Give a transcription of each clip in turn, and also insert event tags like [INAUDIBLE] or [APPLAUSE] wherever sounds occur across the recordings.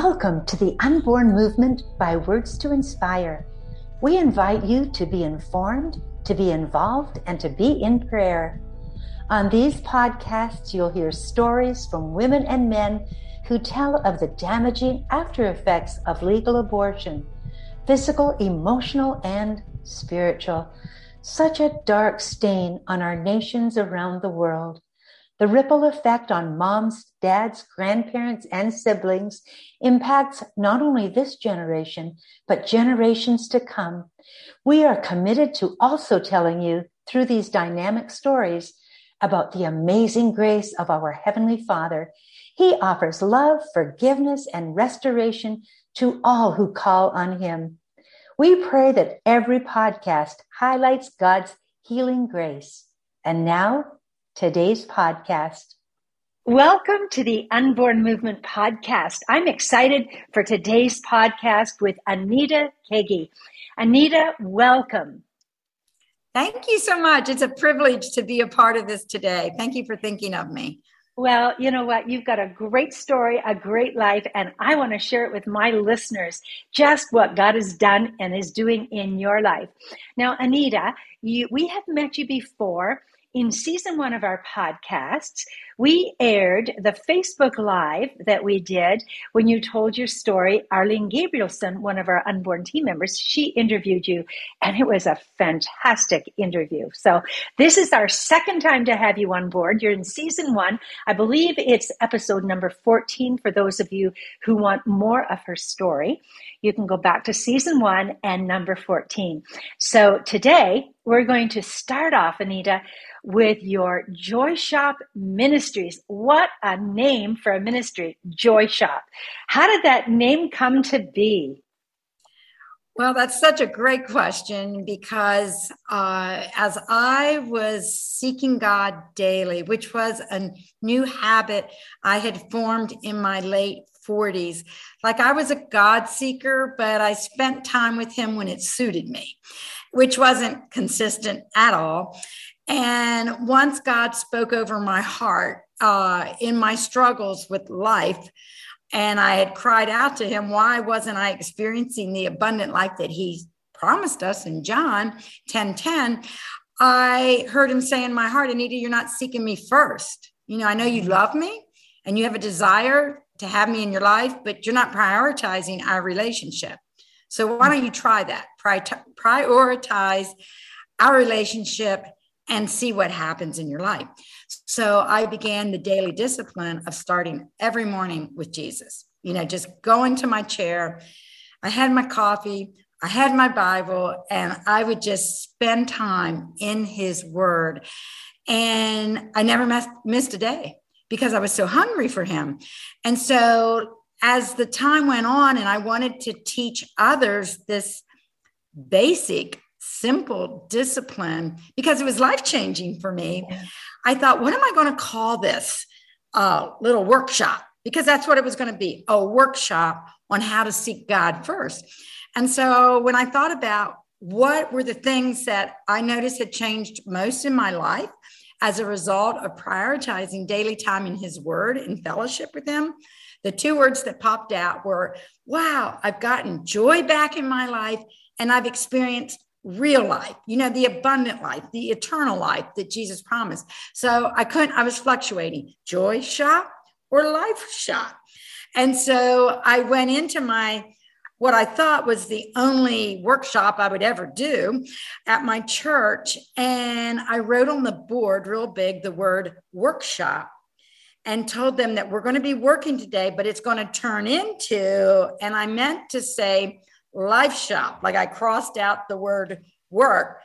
Welcome to the Unborn Movement by Words to Inspire. We invite you to be informed, to be involved, and to be in prayer. On these podcasts, you'll hear stories from women and men who tell of the damaging after effects of legal abortion physical, emotional, and spiritual. Such a dark stain on our nations around the world. The ripple effect on moms, dads, grandparents, and siblings impacts not only this generation, but generations to come. We are committed to also telling you through these dynamic stories about the amazing grace of our Heavenly Father. He offers love, forgiveness, and restoration to all who call on Him. We pray that every podcast highlights God's healing grace. And now, today's podcast. Welcome to the Unborn Movement podcast. I'm excited for today's podcast with Anita Kagi. Anita, welcome. Thank you so much. It's a privilege to be a part of this today. Thank you for thinking of me. Well, you know what? You've got a great story, a great life, and I want to share it with my listeners just what God has done and is doing in your life. Now, Anita, you, we have met you before in season one of our podcasts, we aired the Facebook Live that we did when you told your story. Arlene Gabrielson, one of our unborn team members, she interviewed you, and it was a fantastic interview. So, this is our second time to have you on board. You're in season one. I believe it's episode number 14 for those of you who want more of her story. You can go back to season one and number 14. So, today we're going to start off, Anita, with your Joy Shop Ministries. What a name for a ministry, Joy Shop. How did that name come to be? Well, that's such a great question because uh, as I was seeking God daily, which was a new habit I had formed in my late 40s, like I was a God seeker, but I spent time with Him when it suited me, which wasn't consistent at all. And once God spoke over my heart uh, in my struggles with life, and I had cried out to him, why wasn't I experiencing the abundant life that he promised us in John 10 10? I heard him say in my heart, Anita, you're not seeking me first. You know, I know you love me and you have a desire to have me in your life, but you're not prioritizing our relationship. So why don't you try that? Prioritize our relationship and see what happens in your life. So I began the daily discipline of starting every morning with Jesus. You know, just go into my chair. I had my coffee, I had my Bible, and I would just spend time in his word. And I never missed a day because I was so hungry for him. And so as the time went on, and I wanted to teach others this basic simple discipline because it was life changing for me. I thought, what am I going to call this uh, little workshop? Because that's what it was going to be a workshop on how to seek God first. And so when I thought about what were the things that I noticed had changed most in my life as a result of prioritizing daily time in His Word and fellowship with Him, the two words that popped out were, wow, I've gotten joy back in my life and I've experienced real life, you know, the abundant life, the eternal life that Jesus promised. So I couldn't, I was fluctuating joy shop or life shop. And so I went into my, what I thought was the only workshop I would ever do at my church. And I wrote on the board real big the word workshop and told them that we're going to be working today, but it's going to turn into, and I meant to say, life shop. Like I crossed out the word work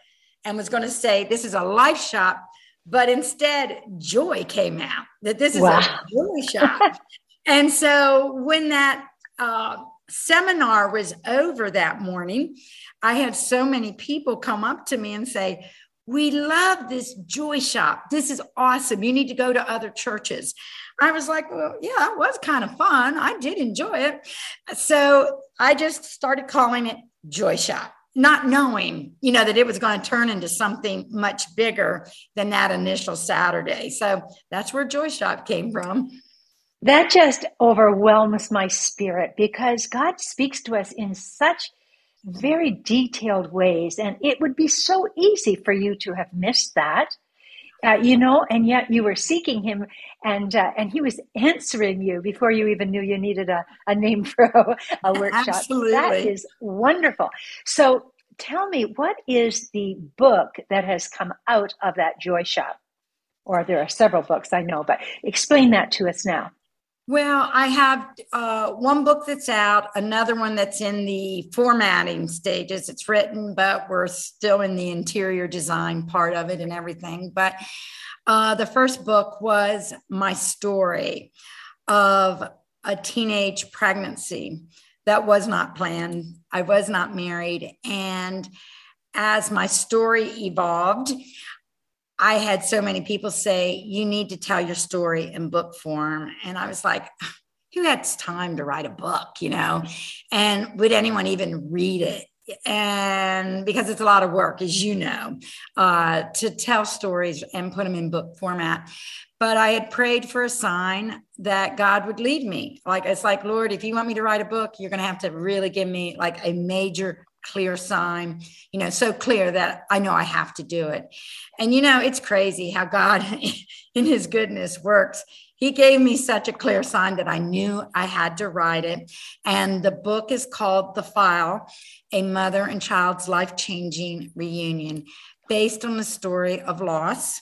and was going to say, this is a life shop. But instead, joy came out that this is wow. a joy shop. [LAUGHS] and so when that uh, seminar was over that morning, I had so many people come up to me and say, we love this joy shop. This is awesome. You need to go to other churches. I was like, well, yeah, it was kind of fun. I did enjoy it. So I just started calling it Joy Shop, not knowing, you know, that it was going to turn into something much bigger than that initial Saturday. So that's where Joy Shop came from. That just overwhelms my spirit because God speaks to us in such very detailed ways. And it would be so easy for you to have missed that. Uh, you know, and yet you were seeking him, and uh, and he was answering you before you even knew you needed a, a name [LAUGHS] for a, a workshop. Absolutely. That is wonderful. So tell me, what is the book that has come out of that joy shop? Or there are several books I know, but explain that to us now. Well, I have uh, one book that's out, another one that's in the formatting stages. It's written, but we're still in the interior design part of it and everything. But uh, the first book was my story of a teenage pregnancy that was not planned. I was not married. And as my story evolved, I had so many people say, you need to tell your story in book form. And I was like, who has time to write a book, you know? And would anyone even read it? And because it's a lot of work, as you know, uh, to tell stories and put them in book format. But I had prayed for a sign that God would lead me. Like, it's like, Lord, if you want me to write a book, you're going to have to really give me like a major clear sign, you know, so clear that I know I have to do it. And, you know, it's crazy how God, [LAUGHS] in his goodness, works. He gave me such a clear sign that I knew I had to write it. And the book is called The File A Mother and Child's Life Changing Reunion, based on the story of loss,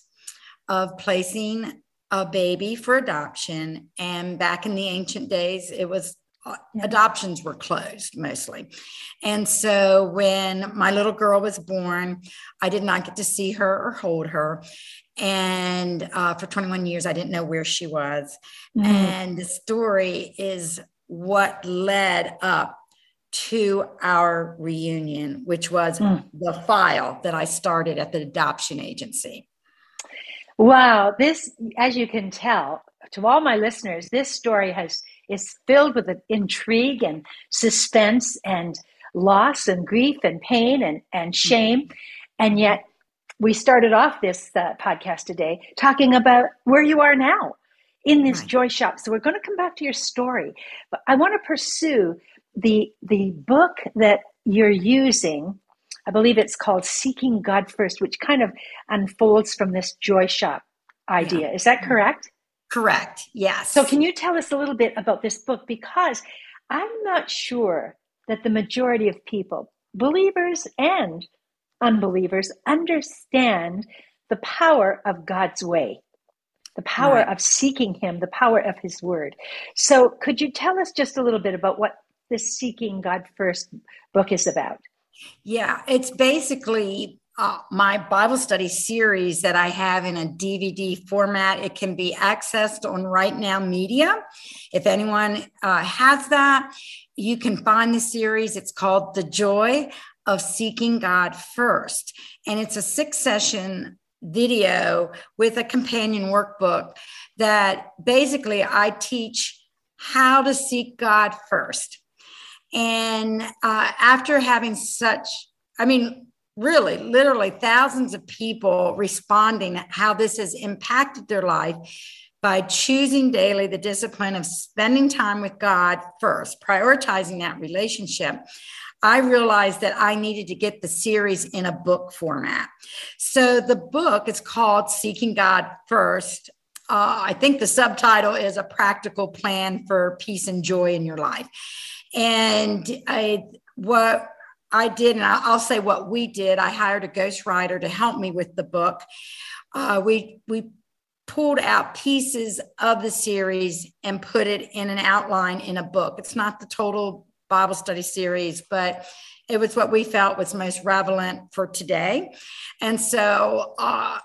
of placing a baby for adoption. And back in the ancient days, it was uh, adoptions were closed mostly. And so when my little girl was born, I did not get to see her or hold her. And uh, for 21 years, I didn't know where she was. Mm. And the story is what led up to our reunion, which was mm. the file that I started at the adoption agency. Wow. This, as you can tell, to all my listeners, this story has is filled with intrigue and suspense and loss and grief and pain and, and shame. And yet, we started off this uh, podcast today talking about where you are now in this right. joy shop. So we're going to come back to your story, but I want to pursue the the book that you're using. I believe it's called Seeking God First, which kind of unfolds from this joy shop idea. Yeah. Is that correct? Correct. Yes. So, can you tell us a little bit about this book? Because I'm not sure that the majority of people, believers and unbelievers, understand the power of God's way, the power right. of seeking Him, the power of His Word. So, could you tell us just a little bit about what this Seeking God First book is about? Yeah, it's basically uh, my Bible study series that I have in a DVD format. It can be accessed on Right Now Media. If anyone uh, has that, you can find the series. It's called The Joy of Seeking God First. And it's a six session video with a companion workbook that basically I teach how to seek God first. And uh, after having such, I mean, really literally thousands of people responding how this has impacted their life by choosing daily the discipline of spending time with God first, prioritizing that relationship. I realized that I needed to get the series in a book format. So the book is called Seeking God First. Uh, I think the subtitle is A Practical Plan for Peace and Joy in Your Life. And I, what I did, and I'll say what we did. I hired a ghostwriter to help me with the book. Uh, we we pulled out pieces of the series and put it in an outline in a book. It's not the total Bible study series, but it was what we felt was most relevant for today. And so, uh,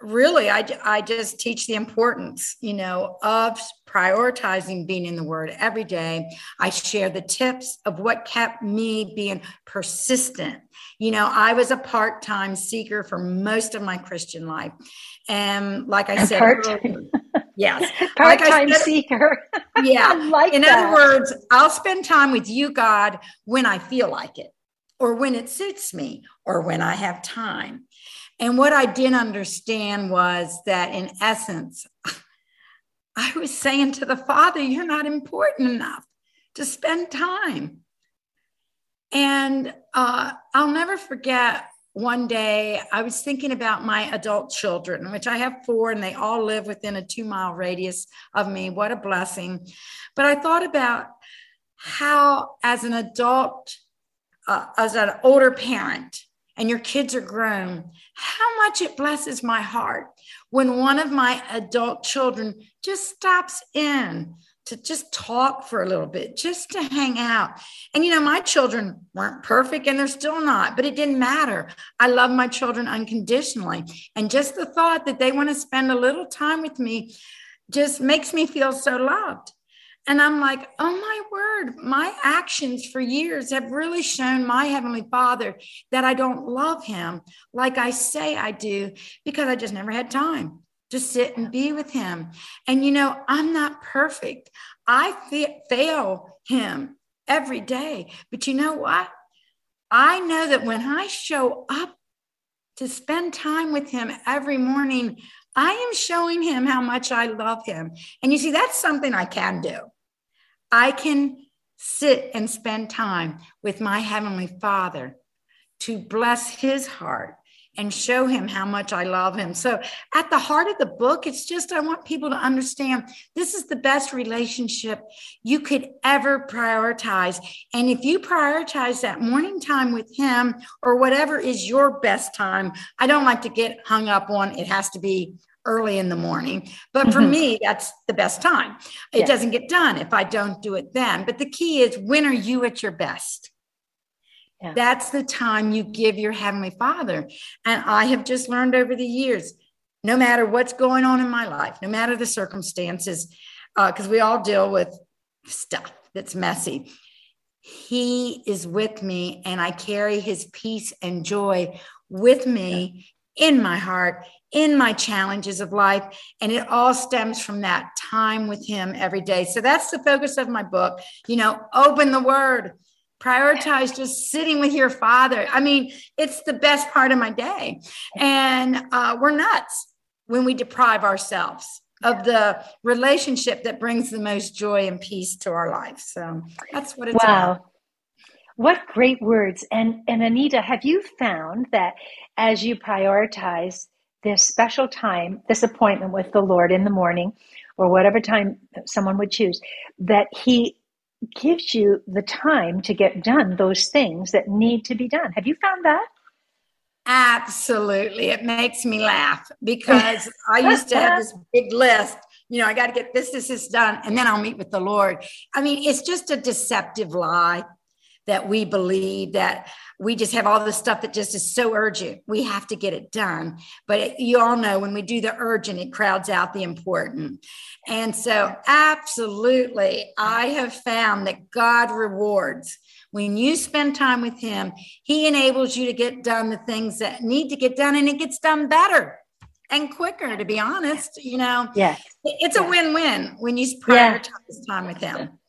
really, I, I just teach the importance, you know, of prioritizing being in the Word every day. I share the tips of what kept me being persistent. You know, I was a part time seeker for most of my Christian life. And like I said, part-time. yes, part [LAUGHS] time like seeker. [LAUGHS] Yeah. like in that. other words, I'll spend time with you, God, when I feel like it, or when it suits me, or when I have time. And what I didn't understand was that in essence, [LAUGHS] I was saying to the Father, You're not important enough to spend time. And uh, I'll never forget one day I was thinking about my adult children, which I have four, and they all live within a two mile radius of me. What a blessing. But I thought about how, as an adult, uh, as an older parent, and your kids are grown, how much it blesses my heart when one of my adult children just stops in to just talk for a little bit, just to hang out. And you know, my children weren't perfect and they're still not, but it didn't matter. I love my children unconditionally. And just the thought that they want to spend a little time with me just makes me feel so loved. And I'm like, oh my word, my actions for years have really shown my Heavenly Father that I don't love Him like I say I do because I just never had time to sit and be with Him. And you know, I'm not perfect, I fail Him every day. But you know what? I know that when I show up to spend time with Him every morning, I am showing him how much I love him. And you see, that's something I can do. I can sit and spend time with my Heavenly Father to bless his heart and show him how much I love him. So, at the heart of the book, it's just I want people to understand this is the best relationship you could ever prioritize. And if you prioritize that morning time with him or whatever is your best time, I don't like to get hung up on it has to be early in the morning. But for mm-hmm. me, that's the best time. It doesn't get done if I don't do it then. But the key is when are you at your best? Yeah. That's the time you give your Heavenly Father. And I have just learned over the years no matter what's going on in my life, no matter the circumstances, because uh, we all deal with stuff that's messy. He is with me, and I carry his peace and joy with me in my heart, in my challenges of life. And it all stems from that time with Him every day. So that's the focus of my book. You know, open the Word, prioritize just sitting with your Father. I mean, it's the best part of my day. And uh, we're nuts when we deprive ourselves of the relationship that brings the most joy and peace to our life. So that's what it's about. wow. about. What great words. And and Anita, have you found that as you prioritize this special time, this appointment with the Lord in the morning, or whatever time someone would choose, that He gives you the time to get done those things that need to be done. Have you found that? Absolutely. It makes me laugh because I used to have this big list. You know, I got to get this, this, this done, and then I'll meet with the Lord. I mean, it's just a deceptive lie that we believe that we just have all this stuff that just is so urgent. We have to get it done. But it, you all know when we do the urgent, it crowds out the important. And so, absolutely, I have found that God rewards. When you spend time with Him, He enables you to get done the things that need to get done, and it gets done better and quicker, to be honest. You know, yes. it's a win win when you prioritize yeah. time with Him.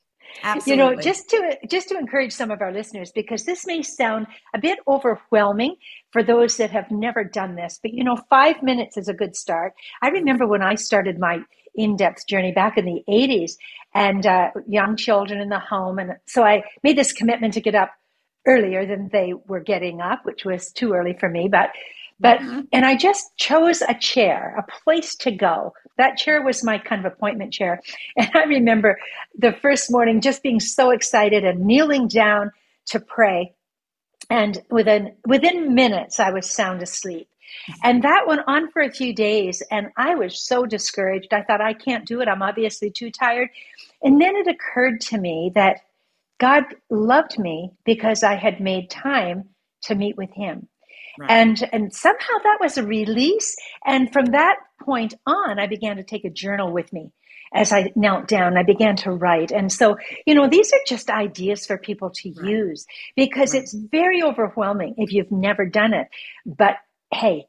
Absolutely. You know, just to just to encourage some of our listeners, because this may sound a bit overwhelming for those that have never done this, but you know, five minutes is a good start. I remember when I started my in-depth journey back in the 80s and uh, young children in the home and so i made this commitment to get up earlier than they were getting up which was too early for me but but mm-hmm. and i just chose a chair a place to go that chair was my kind of appointment chair. [LAUGHS] And I remember the first morning just being so excited and kneeling down to pray. And within within minutes I was sound asleep. And that went on for a few days and I was so discouraged. I thought I can't do it. I'm obviously too tired. And then it occurred to me that God loved me because I had made time to meet with him. Right. And and somehow that was a release. And from that point on, I began to take a journal with me as I knelt down. I began to write. And so, you know, these are just ideas for people to right. use because right. it's very overwhelming if you've never done it. But hey,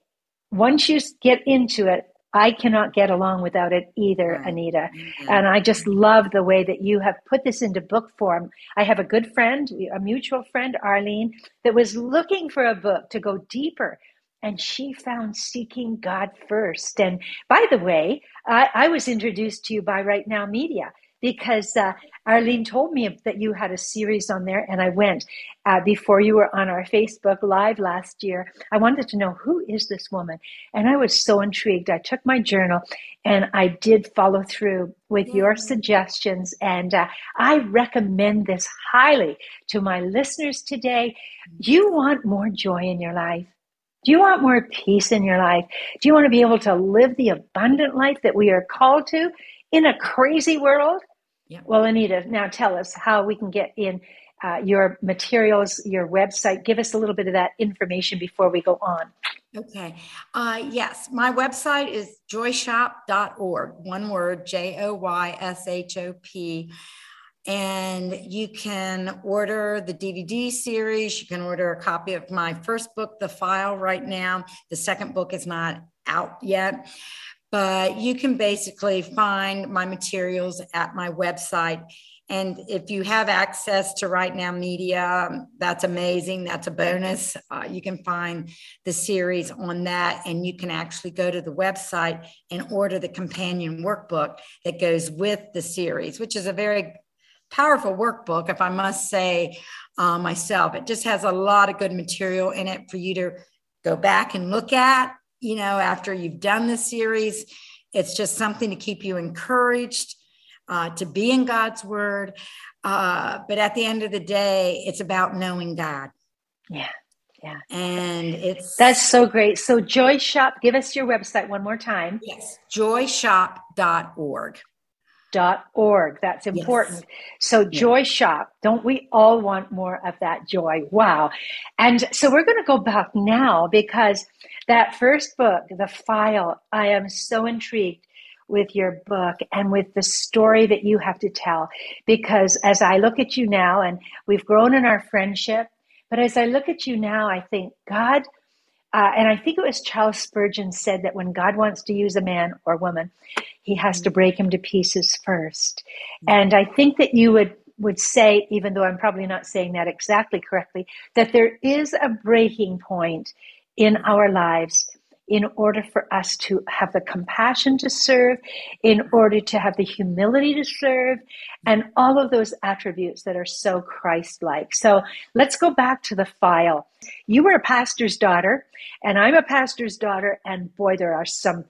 once you get into it, I cannot get along without it either, Anita. Mm-hmm. And I just love the way that you have put this into book form. I have a good friend, a mutual friend, Arlene, that was looking for a book to go deeper and she found seeking God first. And by the way, I, I was introduced to you by Right Now Media because uh, Arlene told me that you had a series on there, and I went uh, before you were on our Facebook Live last year. I wanted to know who is this woman, and I was so intrigued. I took my journal and I did follow through with your suggestions, and uh, I recommend this highly to my listeners today. You want more joy in your life. Do you want more peace in your life? Do you want to be able to live the abundant life that we are called to in a crazy world? Yeah. Well, Anita, now tell us how we can get in uh, your materials, your website. Give us a little bit of that information before we go on. Okay. Uh, yes, my website is joyshop.org. One word, J O Y S H O P. And you can order the DVD series. You can order a copy of my first book, The File, right now. The second book is not out yet but you can basically find my materials at my website. And if you have access to Right Now Media, that's amazing. That's a bonus. Uh, you can find the series on that, and you can actually go to the website and order the companion workbook that goes with the series, which is a very powerful workbook, if I must say uh, myself. It just has a lot of good material in it for you to go back and look at you know, after you've done the series. It's just something to keep you encouraged uh, to be in God's word. Uh, but at the end of the day, it's about knowing God. Yeah. Yeah. And it's that's so great. So Joy Shop, give us your website one more time. Yes, joyshop.org dot org. That's important. Yes. So yeah. joy shop. Don't we all want more of that joy? Wow. And so we're going to go back now because that first book, The File, I am so intrigued with your book and with the story that you have to tell. Because as I look at you now, and we've grown in our friendship, but as I look at you now, I think, God, uh, and I think it was Charles Spurgeon said that when God wants to use a man or woman, he has to break him to pieces first. And I think that you would would say, even though I'm probably not saying that exactly correctly, that there is a breaking point in our lives in order for us to have the compassion to serve, in order to have the humility to serve, and all of those attributes that are so Christ like. So let's go back to the file. You were a pastor's daughter, and I'm a pastor's daughter, and boy, there are some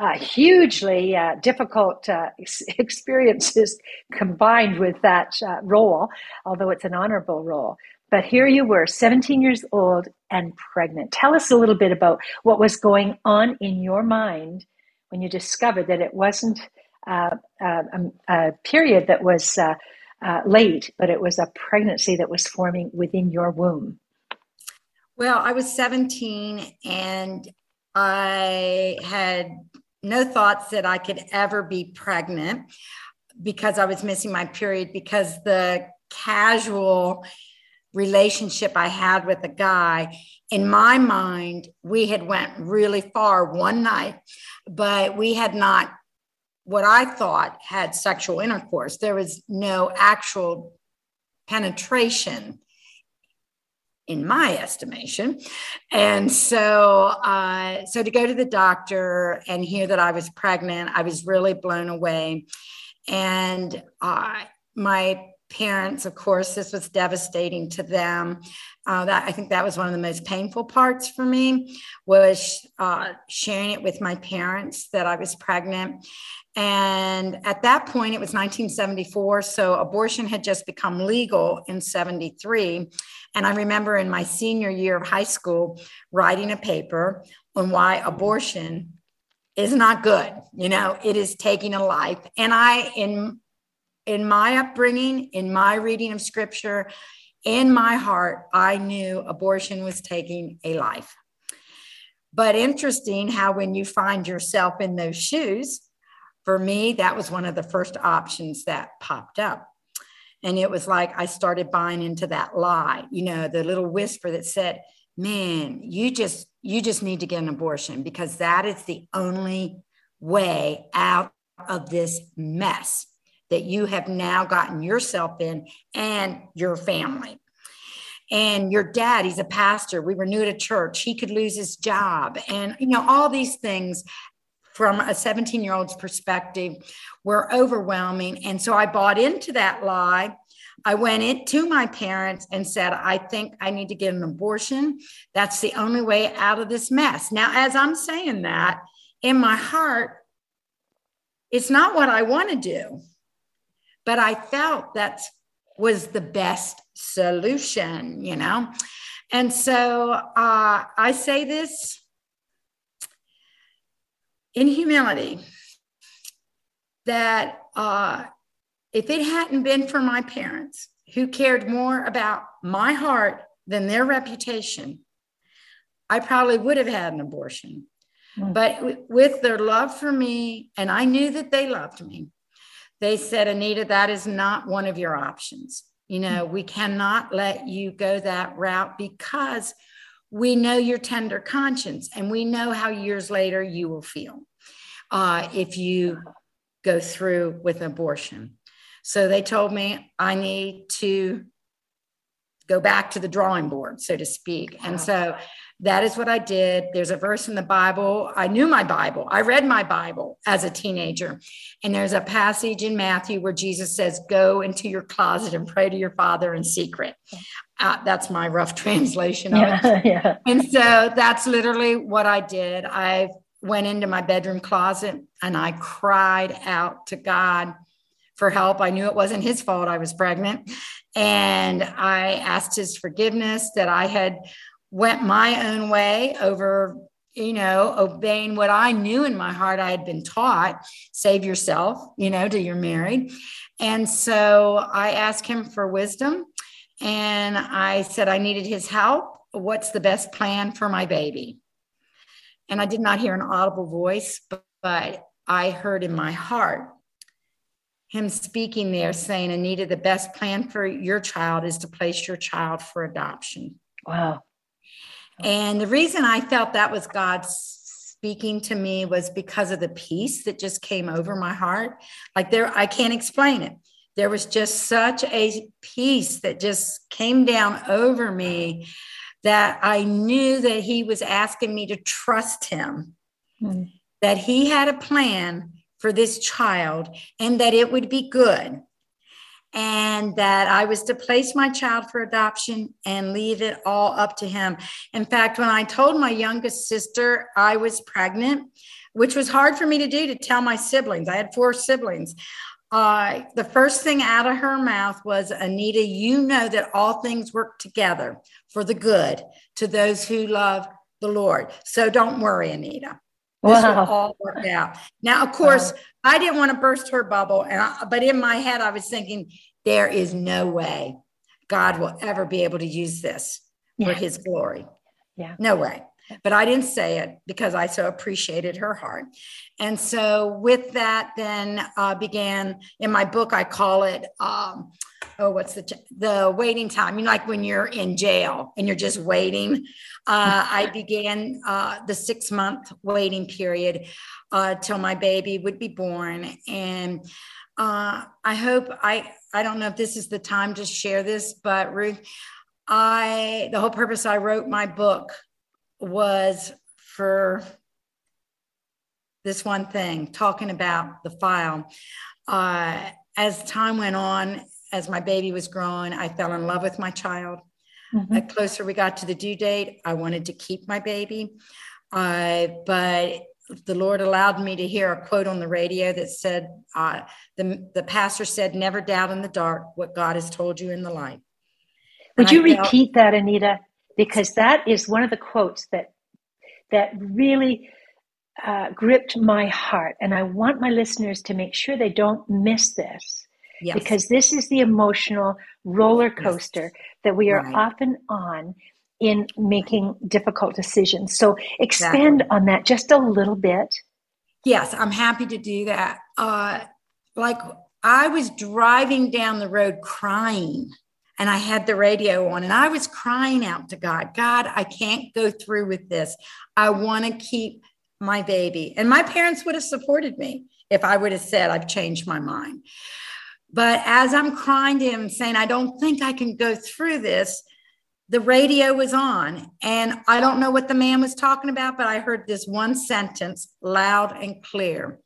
uh, hugely uh, difficult uh, [LAUGHS] experiences combined with that uh, role, although it's an honorable role. But here you were, 17 years old and pregnant. Tell us a little bit about what was going on in your mind when you discovered that it wasn't uh, uh, a, a, period that was late, but it was a pregnancy that was forming within your womb. Well, I was 17 and I had no thoughts that I could ever be pregnant because I was missing my period because the casual relationship I had with a guy in my mind we had went really far one night but we had not what I thought had sexual intercourse there was no actual penetration in my estimation. And so, uh, so to go to the doctor and hear that I was pregnant, I was really blown away. And uh, my parents, of course, this was devastating to them. Uh, that I think that was one of the most painful parts for me was uh, sharing it with my parents that I was pregnant. And at that point, it was 1974. So abortion had just become legal in 73. And I remember in my senior year of high school writing a paper on why abortion is not good. You know, it is taking a life. And I, in in my upbringing, in my reading of scripture, in my heart, I knew abortion was taking a life. But interesting how when you find yourself in those shoes, for me, that was one of the first options that popped up. And it was like I started buying into that lie, you know, the little whisper that said, man, you just you just need to get an abortion because that is the only way out of this mess that you have now gotten yourself in and your family. and your dad he's a pastor we were new to church he could lose his job and you know all these things from a 17 year old's perspective were overwhelming and so i bought into that lie I went into my parents and said, I think I need to get an abortion. That's the only way out of this mess. Now, as I'm saying that, in my heart, it's not what I want to do, but I felt that was the best solution, you know? And so uh, I say this in humility that uh, if it hadn't been for my parents who cared more about my heart than their reputation, I probably would have had an abortion. Mm. But w- with their love for me, and I knew that they loved me, they said, Anita, that is not one of your options. You know, we cannot let you go that route because we know your tender conscience and we know how years later you will feel uh, if you go through with abortion. So they told me I need to go back to the drawing board, so to speak. And so that is what I did. There's a verse in the Bible. I knew my Bible. I read my Bible as a teenager. And there's a passage in Matthew where Jesus says, Go into your closet and pray to your Father in secret. Uh, that's my rough [LAUGHS] translation of yeah, it. [LAUGHS] Yeah. And so that's literally what I did. I went into my bedroom closet and I cried out to God for help. I knew it wasn't his fault I was pregnant. And I asked his forgiveness that I had went my own way over you know obeying what i knew in my heart i had been taught save yourself you know till you're married and so i asked him for wisdom and i said i needed his help what's the best plan for my baby and i did not hear an audible voice but i heard in my heart him speaking there saying, Anita, the best plan for your child is to place your child for adoption. Wow. And the reason I felt that was God speaking to me was because of the peace that just came over my heart. Like there, I can't explain it. There was just such a peace that just came down over me that I knew that He was asking me to trust Him, mm. that He had a plan for this child and that it would be good and that I was to place my child for adoption and leave it all up to him. In fact, when I told my youngest sister I was pregnant, which was hard for me to do to tell my siblings, I had four siblings. Uh, the first thing out of her mouth was, Anita, you know that all things work together for the good to those who love the Lord. So don't worry, Anita. This wow. will all work out. Now, of course, wow. I didn't want to burst her bubble, and I, but in my head, I was thinking, there is no way God will ever be able to use this yeah. for His glory. Yeah, no way. But I didn't say it because I so appreciated her heart. And so, with that, then uh, began in my book. I call it. Um, oh, what's the the waiting time? You know, like when you're in jail and you're just waiting. Uh, I began uh, the six month waiting period uh, till my baby would be born, and uh, I hope I I don't know if this is the time to share this, but Ruth, I the whole purpose I wrote my book was for this one thing, talking about the file. Uh, as time went on as my baby was growing, I fell in love with my child. Mm-hmm. The closer we got to the due date, I wanted to keep my baby. Uh, but the Lord allowed me to hear a quote on the radio that said, uh, the, the pastor said, never doubt in the dark what God has told you in the light. Would and you felt, repeat that, Anita? Because that is one of the quotes that that really uh, gripped my heart. And I want my listeners to make sure they don't miss this yes. because this is the emotional roller coaster yes. that we are right. often on in making difficult decisions. So expand exactly. on that just a little bit. Yes, I'm happy to do that. Uh, like I was driving down the road crying and I had the radio on and I was crying out to God, God, I can't go through with this. I want to keep my baby. And my parents would have supported me if I would have said, I've changed my mind. But as I'm crying to him, saying, I don't think I can go through this, the radio was on and I don't know what the man was talking about, but I heard this one sentence loud and clear.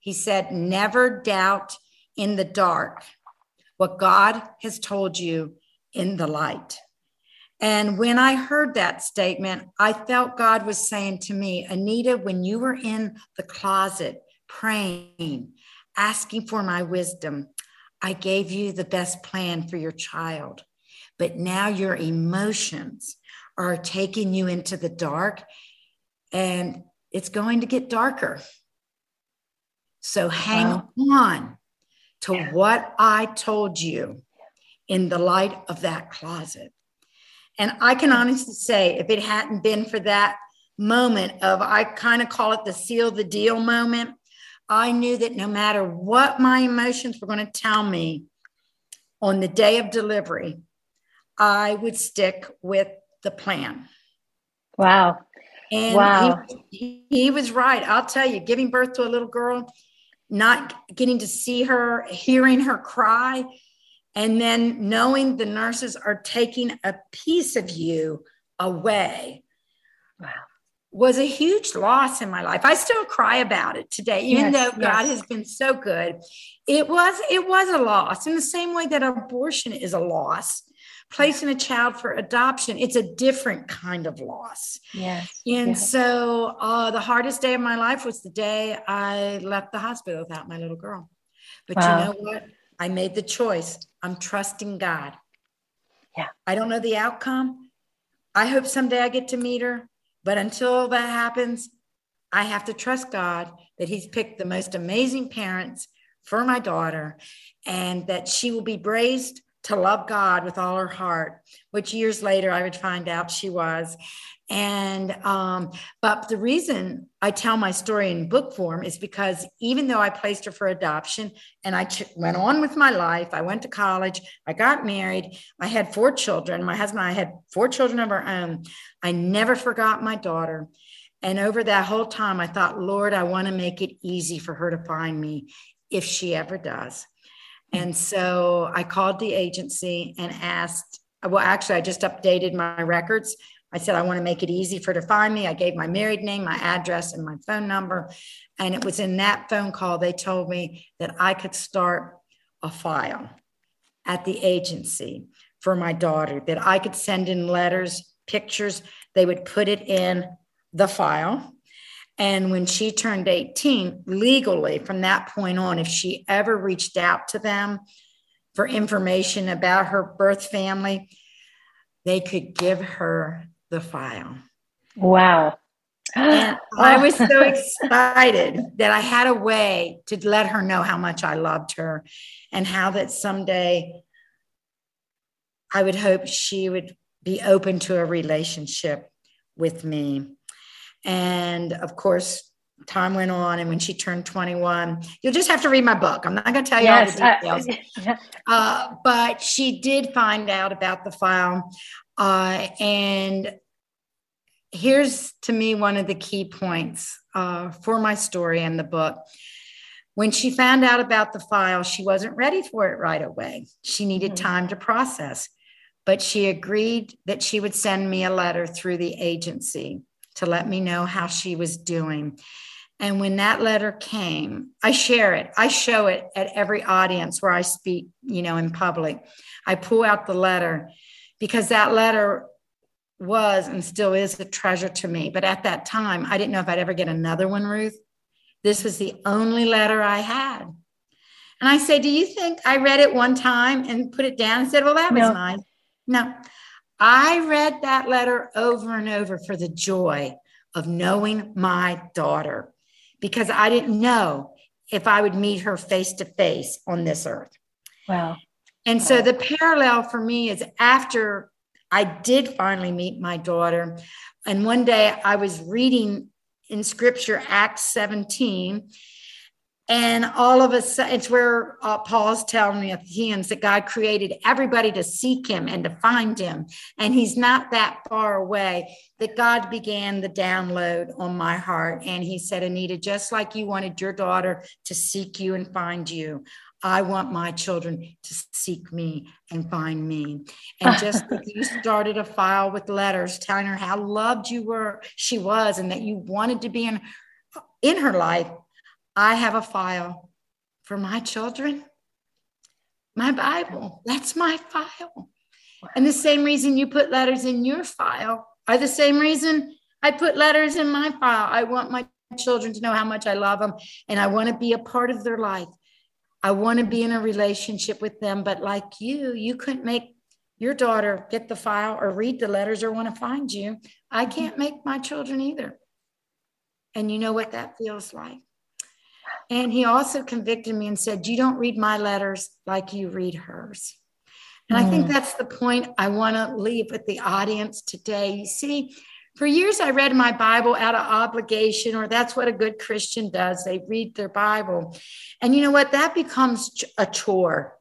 He said, Never doubt in the dark what God has told you in the light. And when I heard that statement, I felt God was saying to me, Anita, when you were in the closet praying, asking for my wisdom, I gave you the best plan for your child. But now your emotions are taking you into the dark and it's going to get darker. So hang wow. on to yeah. what I told you in the light of that closet. And I can honestly say, if it hadn't been for that moment of, I kind of call it the seal the deal moment, I knew that no matter what my emotions were going to tell me on the day of delivery, I would stick with the plan. Wow. And wow. He, he was right. I'll tell you, giving birth to a little girl, not getting to see her, hearing her cry, and then knowing the nurses are taking a piece of you away. Wow was a huge loss in my life. I still cry about it today, even yes, though God yes. has been so good. It was it was a loss in the same way that abortion is a loss. Placing a child for adoption, it's a different kind of loss. Yes. And yes. so uh, the hardest day of my life was the day I left the hospital without my little girl. But wow. you know what? I made the choice. I'm trusting God. Yeah. I don't know the outcome. I hope someday I get to meet her. But until that happens, I have to trust God that He's picked the most amazing parents for my daughter and that she will be raised to love God with all her heart, which years later I would find out she was. And, um, but the reason I tell my story in book form is because even though I placed her for adoption and I ch- went on with my life, I went to college, I got married, I had four children. My husband and I had four children of our own. I never forgot my daughter. And over that whole time, I thought, Lord, I want to make it easy for her to find me if she ever does. And so I called the agency and asked, well, actually, I just updated my records I said, I want to make it easy for her to find me. I gave my married name, my address, and my phone number. And it was in that phone call they told me that I could start a file at the agency for my daughter, that I could send in letters, pictures. They would put it in the file. And when she turned 18, legally from that point on, if she ever reached out to them for information about her birth family, they could give her the file. Wow. And I was so excited that I had a way to let her know how much I loved her and how that someday I would hope she would be open to a relationship with me. And of course, time went on. And when she turned 21, you'll just have to read my book. I'm not going to tell you yes, all the details. [LAUGHS] Uh, uh, but she did find out about the file. Uh, and here's to me one of the key points uh, for my story and the book. When she found out about the file, she wasn't ready for it right away. She needed mm-hmm. time to process, but she agreed that she would send me a letter through the agency to let me know how she was doing. And when that letter came, I share it. I show it at every audience where I speak, you know, in public. I pull out the letter because that letter was and still is a treasure to me. But at that time, I didn't know if I'd ever get another one, Ruth. This was the only letter I had. And I said, Do you think I read it one time and put it down and said, Well, that was no. nice? No. I read that letter over and over for the joy of knowing my daughter because I didn't know if I would meet her face to face on this earth. Wow. And so the parallel for me is after I did finally meet my daughter. And one day I was reading in scripture, Acts 17. And all of a sudden, it's where uh, Paul's telling me at the end that God created everybody to seek him and to find him. And he's not that far away. That God began the download on my heart. And he said, Anita, just like you wanted your daughter to seek you and find you, I want my children to seek me and find me. And [LAUGHS] just like you started a file with letters telling her how loved you were, she was, and that you wanted to be in, in her life, I have a file for my children. My Bible, that's my file. And the same reason you put letters in your file are the same reason I put letters in my file. I want my children to know how much I love them and I want to be a part of their life. I want to be in a relationship with them. But like you, you couldn't make your daughter get the file or read the letters or want to find you. I can't make my children either. And you know what that feels like. And he also convicted me and said, You don't read my letters like you read hers. And mm. I think mm. that's the point I want to leave with the audience today. You see, for years I read my Bible out of obligation, or that's what a good Christian does. They read their Bible. And you know what? That becomes a chore.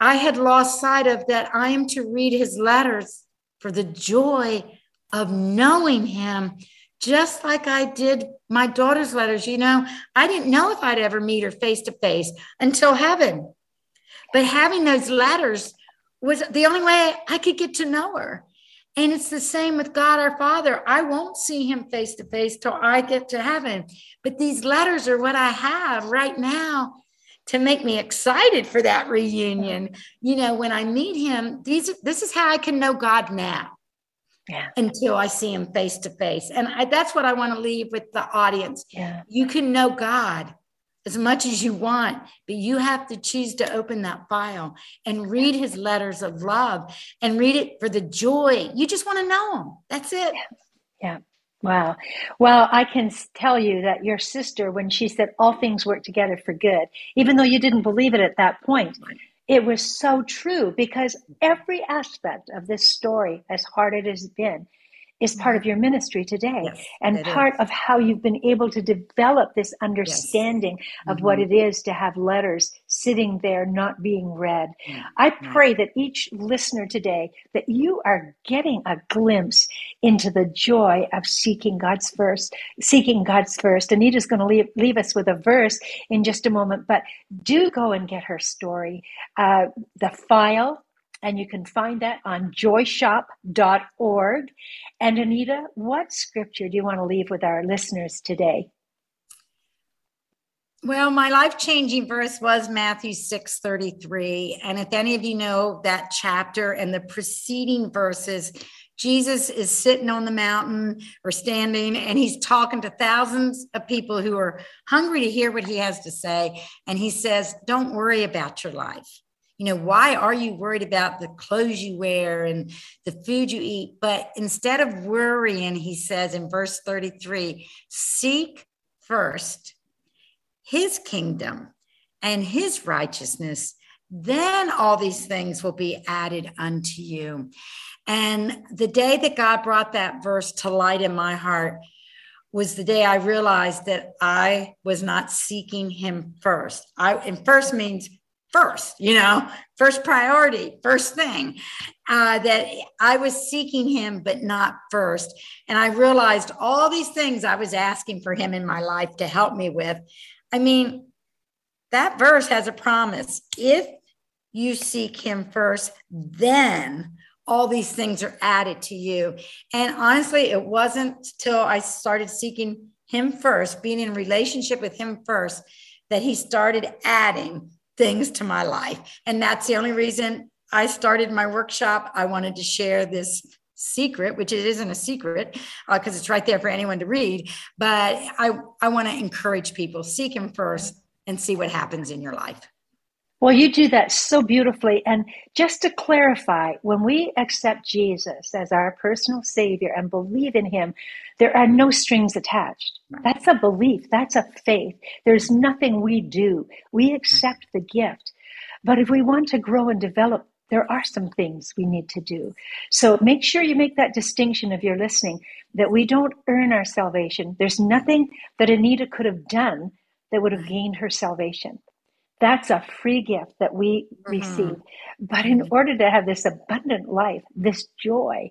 I had lost sight of that I am to read his letters for the joy of knowing him, just like I did my daughter's letters. You know, I didn't know if I'd ever meet her face to face until heaven. But having those letters was the only way I could get to know her. And it's the same with God our Father. I won't see him face to face till I get to heaven. But these letters are what I have right now to make me excited for that reunion. You know, when I meet him, these this is how I can know God now. Yeah. Until I see him face to face. And I, that's what I want to leave with the audience. Yeah. You can know God as much as you want, but you have to choose to open that file and read his letters of love and read it for the joy. You just want to know him. That's it. Yeah. Wow. Well, I can tell you that your sister, when she said all things work together for good, even though you didn't believe it at that point, it was so true because every aspect of this story, as hard as it has been, is part of your ministry today yes, and part is. of how you've been able to develop this understanding yes. of mm-hmm. what it is to have letters sitting there not being read. Mm-hmm. I pray that each listener today that you are getting a glimpse into the joy of seeking God's first, seeking God's first. Anita's going to leave, leave us with a verse in just a moment, but do go and get her story. Uh, the file and you can find that on joyshop.org. And Anita, what scripture do you want to leave with our listeners today? Well, my life changing verse was Matthew 6 33. And if any of you know that chapter and the preceding verses, Jesus is sitting on the mountain or standing and he's talking to thousands of people who are hungry to hear what he has to say. And he says, Don't worry about your life. You know why are you worried about the clothes you wear and the food you eat? But instead of worrying he says in verse 33 seek first his kingdom and his righteousness. Then all these things will be added unto you and the day that god brought that verse to light in my heart was the day I realized that I was not seeking him first. I and first means first, you know, first priority, first thing, uh, that I was seeking him, but not first. And I realized all these things I was asking for him in my life to help me with. I mean, that verse has a promise. If you seek him first, then all these things are added to you. And honestly, it wasn't till I started seeking him first, being in relationship with him first, that he started adding things to my life. And that's the only reason I started my workshop. I wanted to share this secret, which it isn't a secret because uh, it's right there for anyone to read. But I, I want to encourage people seek Him first and see what happens in your life. Well, you do that so beautifully. And just to clarify, when we accept Jesus as our personal Savior and believe in Him, there are no strings attached. That's a belief, that's a faith. There's nothing we do. We accept the gift. But if we want to grow and develop, there are some things we need to do. So make sure you make that distinction if you're listening that we don't earn our salvation. There's nothing that Anita could have done that would have gained her salvation. That's a free gift that we mm-hmm. receive. But in order to have this abundant life, this joy,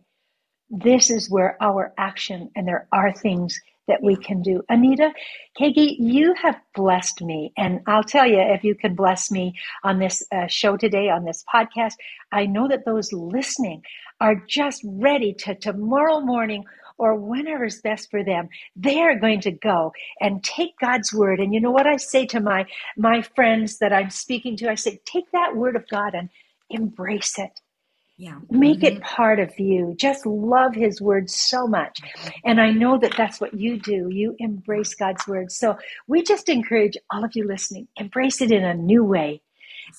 this is where our action and there are things that we can do. Anita, Kagi, you have blessed me. And I'll tell you, if you can bless me on this uh, show today, on this podcast, I know that those listening are just ready to tomorrow morning or whenever is best for them they're going to go and take god's word and you know what i say to my my friends that i'm speaking to i say take that word of god and embrace it yeah. Make mm-hmm. it part of you. Just love his word so much. And I know that that's what you do. You embrace God's word. So we just encourage all of you listening, embrace it in a new way.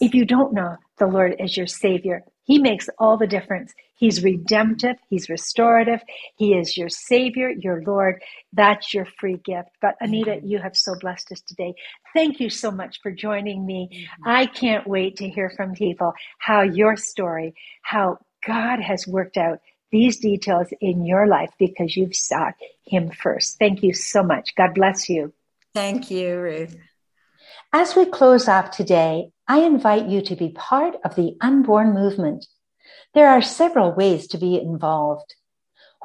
If you don't know the Lord as your Savior, He makes all the difference. He's redemptive, He's restorative, He is your Savior, your Lord. That's your free gift. But Anita, mm-hmm. you have so blessed us today. Thank you so much for joining me. Mm-hmm. I can't wait to hear from people how your story, how God has worked out these details in your life because you've sought Him first. Thank you so much. God bless you. Thank you, Ruth. As we close off today, I invite you to be part of the unborn movement. There are several ways to be involved.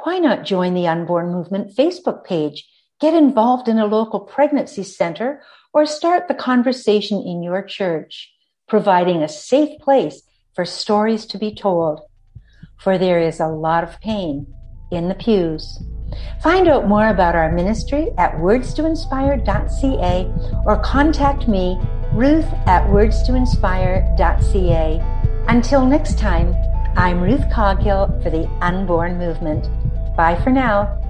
Why not join the Unborn Movement Facebook page, get involved in a local pregnancy center, or start the conversation in your church, providing a safe place for stories to be told. For there is a lot of pain in the pews. Find out more about our ministry at wordstoinspire.ca or contact me, Ruth at wordstoinspire.ca. Until next time, I'm Ruth Coghill for the Unborn Movement. Bye for now.